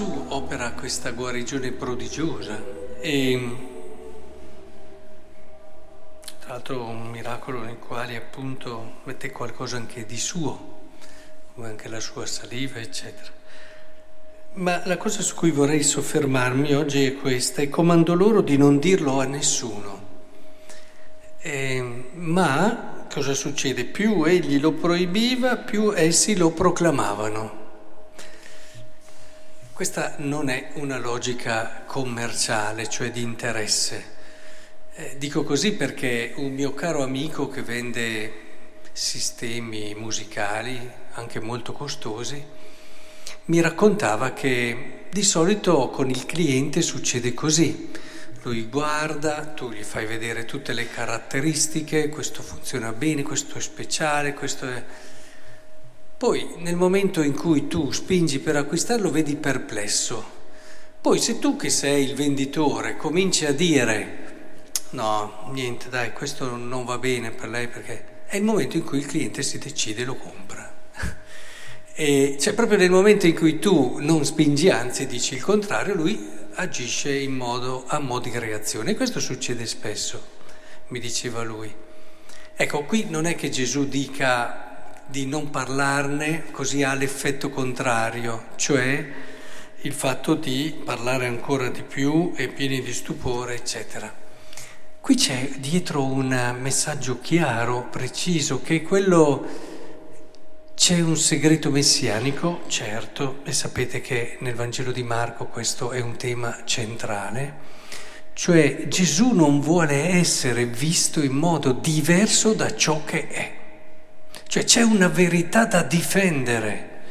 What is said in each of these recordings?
Gesù opera questa guarigione prodigiosa e tra l'altro un miracolo nel quale appunto mette qualcosa anche di suo, come anche la sua saliva, eccetera. Ma la cosa su cui vorrei soffermarmi oggi è questa, e comando loro di non dirlo a nessuno. Eh, ma cosa succede? Più egli lo proibiva, più essi lo proclamavano. Questa non è una logica commerciale, cioè di interesse. Eh, dico così perché un mio caro amico che vende sistemi musicali, anche molto costosi, mi raccontava che di solito con il cliente succede così. Lui guarda, tu gli fai vedere tutte le caratteristiche, questo funziona bene, questo è speciale, questo è poi nel momento in cui tu spingi per acquistarlo vedi perplesso. Poi se tu che sei il venditore cominci a dire no, niente, dai, questo non va bene per lei perché è il momento in cui il cliente si decide e lo compra. E cioè proprio nel momento in cui tu non spingi, anzi dici il contrario, lui agisce in modo, a mo' di reazione. E questo succede spesso, mi diceva lui. Ecco, qui non è che Gesù dica di non parlarne così ha l'effetto contrario, cioè il fatto di parlare ancora di più e pieni di stupore, eccetera. Qui c'è dietro un messaggio chiaro, preciso, che è quello... C'è un segreto messianico, certo, e sapete che nel Vangelo di Marco questo è un tema centrale, cioè Gesù non vuole essere visto in modo diverso da ciò che è. Cioè c'è una verità da difendere,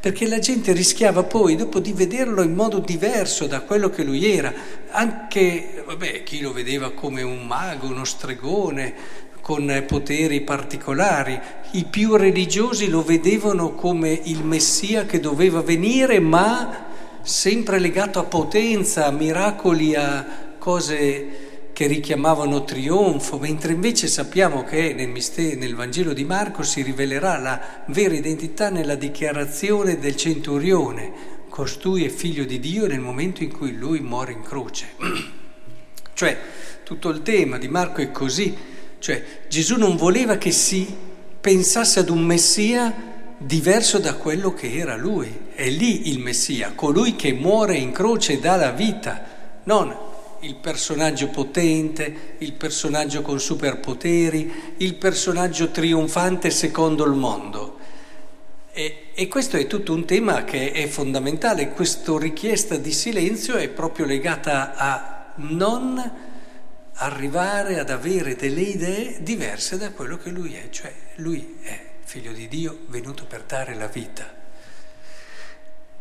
perché la gente rischiava poi dopo di vederlo in modo diverso da quello che lui era, anche vabbè, chi lo vedeva come un mago, uno stregone, con poteri particolari, i più religiosi lo vedevano come il Messia che doveva venire, ma sempre legato a potenza, a miracoli, a cose che richiamavano trionfo, mentre invece sappiamo che nel, mistero, nel Vangelo di Marco si rivelerà la vera identità nella dichiarazione del centurione, costui è figlio di Dio nel momento in cui lui muore in croce. cioè, tutto il tema di Marco è così, cioè Gesù non voleva che si pensasse ad un Messia diverso da quello che era lui, è lì il Messia, colui che muore in croce e dà la vita, non il personaggio potente, il personaggio con superpoteri, il personaggio trionfante secondo il mondo. E, e, questo è tutto un tema che è fondamentale, questa richiesta di silenzio è proprio legata a non arrivare ad avere delle idee diverse da quello che lui è, cioè lui è figlio di Dio venuto per dare la vita.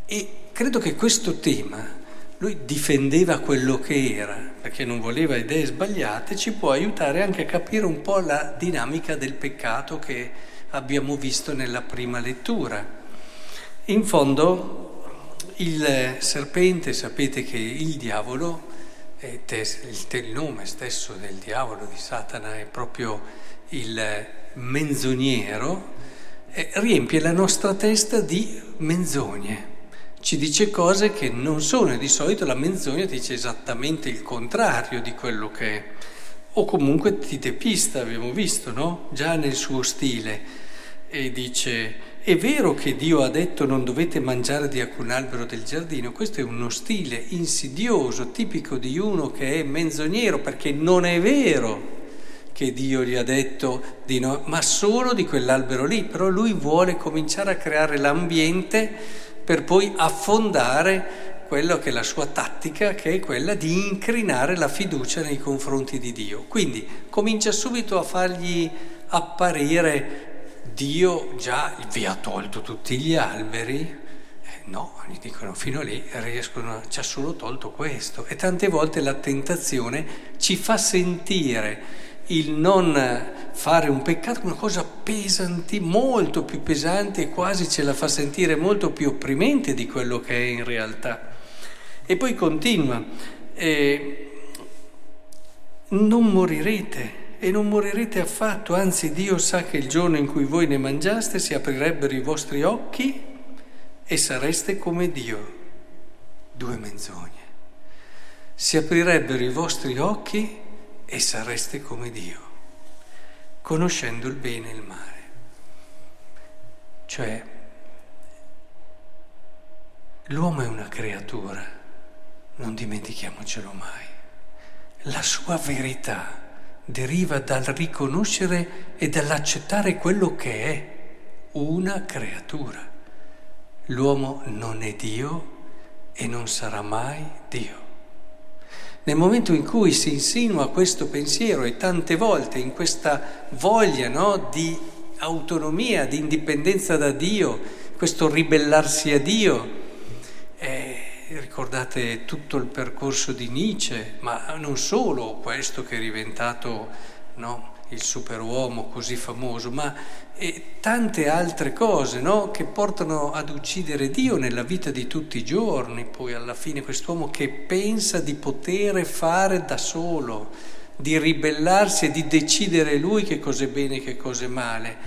E credo che questo tema lui difendeva quello che era, perché non voleva idee sbagliate, ci può aiutare anche a capire un po' la dinamica del peccato che abbiamo visto nella prima lettura. In fondo il serpente, sapete che il diavolo, il nome stesso del diavolo, di Satana, è proprio il menzognero, riempie la nostra testa di menzogne ci dice cose che non sono e di solito la menzogna dice esattamente il contrario di quello che è. O comunque ti depista, abbiamo visto, no? Già nel suo stile. E dice, è vero che Dio ha detto non dovete mangiare di alcun albero del giardino, questo è uno stile insidioso, tipico di uno che è menzognero, perché non è vero che Dio gli ha detto di no, ma solo di quell'albero lì, però lui vuole cominciare a creare l'ambiente per poi affondare quello che è la sua tattica, che è quella di incrinare la fiducia nei confronti di Dio. Quindi comincia subito a fargli apparire Dio già vi ha tolto tutti gli alberi. Eh, no, gli dicono fino lì riescono, ci ha solo tolto questo. E tante volte la tentazione ci fa sentire il non fare un peccato una cosa pesante, molto più pesante e quasi ce la fa sentire molto più opprimente di quello che è in realtà. E poi continua, eh, non morirete e non morirete affatto, anzi Dio sa che il giorno in cui voi ne mangiaste si aprirebbero i vostri occhi e sareste come Dio. due menzogne. Si aprirebbero i vostri occhi e sareste come Dio, conoscendo il bene e il male. Cioè, l'uomo è una creatura, non dimentichiamocelo mai. La sua verità deriva dal riconoscere e dall'accettare quello che è una creatura. L'uomo non è Dio e non sarà mai Dio. Nel momento in cui si insinua questo pensiero e tante volte in questa voglia no, di autonomia, di indipendenza da Dio, questo ribellarsi a Dio, eh, ricordate tutto il percorso di Nietzsche, ma non solo questo che è diventato no, il superuomo così famoso, ma tante altre cose no, che portano ad uccidere Dio nella vita di tutti i giorni, poi alla fine quest'uomo che pensa di poter fare da solo, di ribellarsi e di decidere lui che cosa è bene e che cosa è male,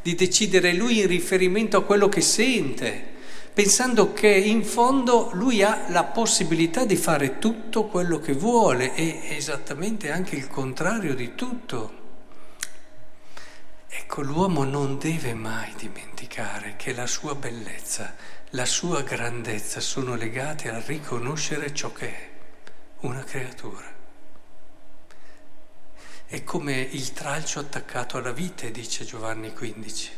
di decidere lui in riferimento a quello che sente pensando che in fondo lui ha la possibilità di fare tutto quello che vuole e esattamente anche il contrario di tutto. Ecco, l'uomo non deve mai dimenticare che la sua bellezza, la sua grandezza sono legate a riconoscere ciò che è, una creatura. È come il tralcio attaccato alla vite, dice Giovanni XV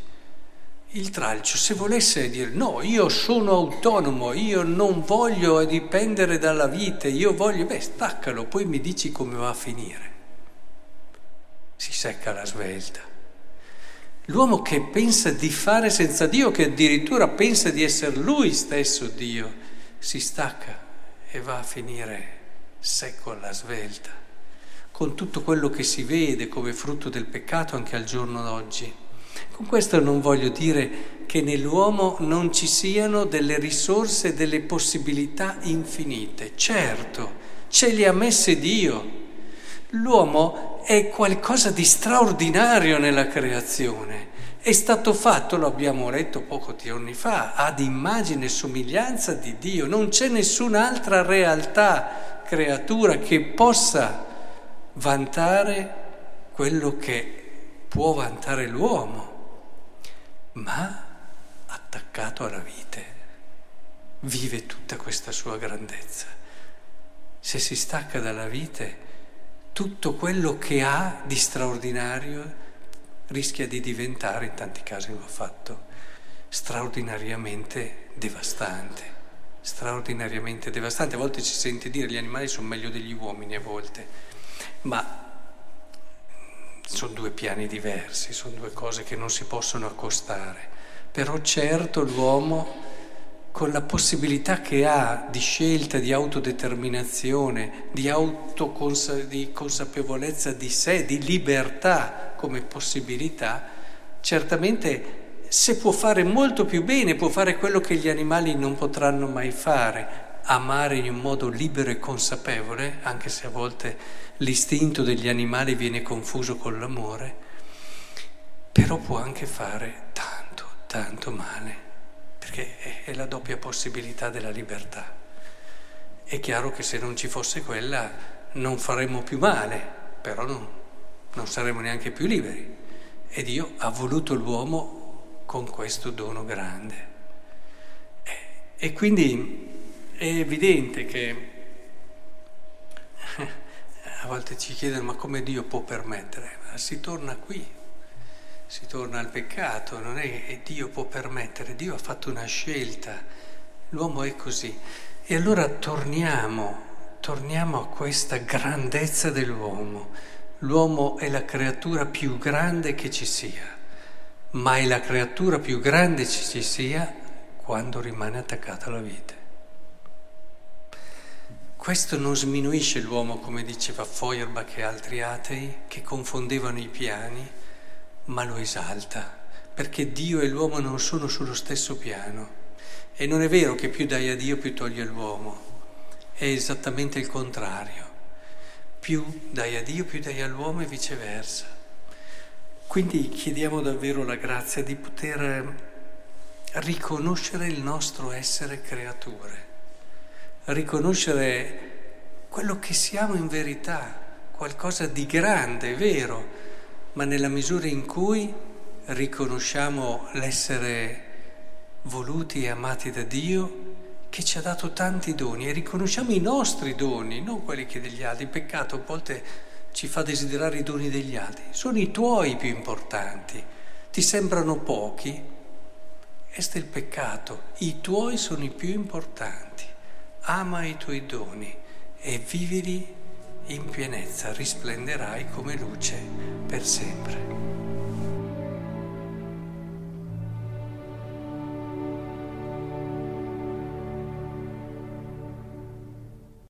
il tralcio, se volesse dire no, io sono autonomo, io non voglio dipendere dalla vita, io voglio, beh, staccalo, poi mi dici come va a finire. Si secca la svelta. L'uomo che pensa di fare senza Dio, che addirittura pensa di essere lui stesso Dio, si stacca e va a finire secco alla svelta, con tutto quello che si vede come frutto del peccato anche al giorno d'oggi. Con questo non voglio dire che nell'uomo non ci siano delle risorse, delle possibilità infinite. Certo, ce le ha messe Dio. L'uomo è qualcosa di straordinario nella creazione. È stato fatto, lo abbiamo letto poco giorni fa, ad immagine e somiglianza di Dio. Non c'è nessun'altra realtà, creatura che possa vantare quello che può vantare l'uomo ma attaccato alla vite, vive tutta questa sua grandezza. Se si stacca dalla vite, tutto quello che ha di straordinario rischia di diventare, in tanti casi lo ha fatto, straordinariamente devastante. Straordinariamente devastante. A volte si sente dire che gli animali sono meglio degli uomini, a volte, ma sono due piani diversi, sono due cose che non si possono accostare. Però certo l'uomo, con la possibilità che ha di scelta, di autodeterminazione, di, autocons- di consapevolezza di sé, di libertà come possibilità, certamente se può fare molto più bene, può fare quello che gli animali non potranno mai fare, amare in un modo libero e consapevole, anche se a volte l'istinto degli animali viene confuso con l'amore, però può anche fare tanto, tanto male, perché è la doppia possibilità della libertà. È chiaro che se non ci fosse quella non faremmo più male, però non, non saremmo neanche più liberi. E Dio ha voluto l'uomo con questo dono grande. E quindi è evidente che a volte ci chiedono ma come Dio può permettere? Ma si torna qui, si torna al peccato, non è che Dio può permettere, Dio ha fatto una scelta, l'uomo è così. E allora torniamo, torniamo a questa grandezza dell'uomo. L'uomo è la creatura più grande che ci sia, ma è la creatura più grande che ci sia quando rimane attaccata alla vita. Questo non sminuisce l'uomo, come diceva Feuerbach e altri atei, che confondevano i piani, ma lo esalta, perché Dio e l'uomo non sono sullo stesso piano. E non è vero che più dai a Dio più togli all'uomo, è esattamente il contrario. Più dai a Dio più dai all'uomo e viceversa. Quindi chiediamo davvero la grazia di poter riconoscere il nostro essere creature riconoscere quello che siamo in verità, qualcosa di grande, vero, ma nella misura in cui riconosciamo l'essere voluti e amati da Dio che ci ha dato tanti doni e riconosciamo i nostri doni, non quelli che degli altri. Il peccato a volte ci fa desiderare i doni degli altri, sono i tuoi più importanti, ti sembrano pochi? Questo è il peccato, i tuoi sono i più importanti, ama i tuoi doni e vivili in pienezza, risplenderai come luce per sempre.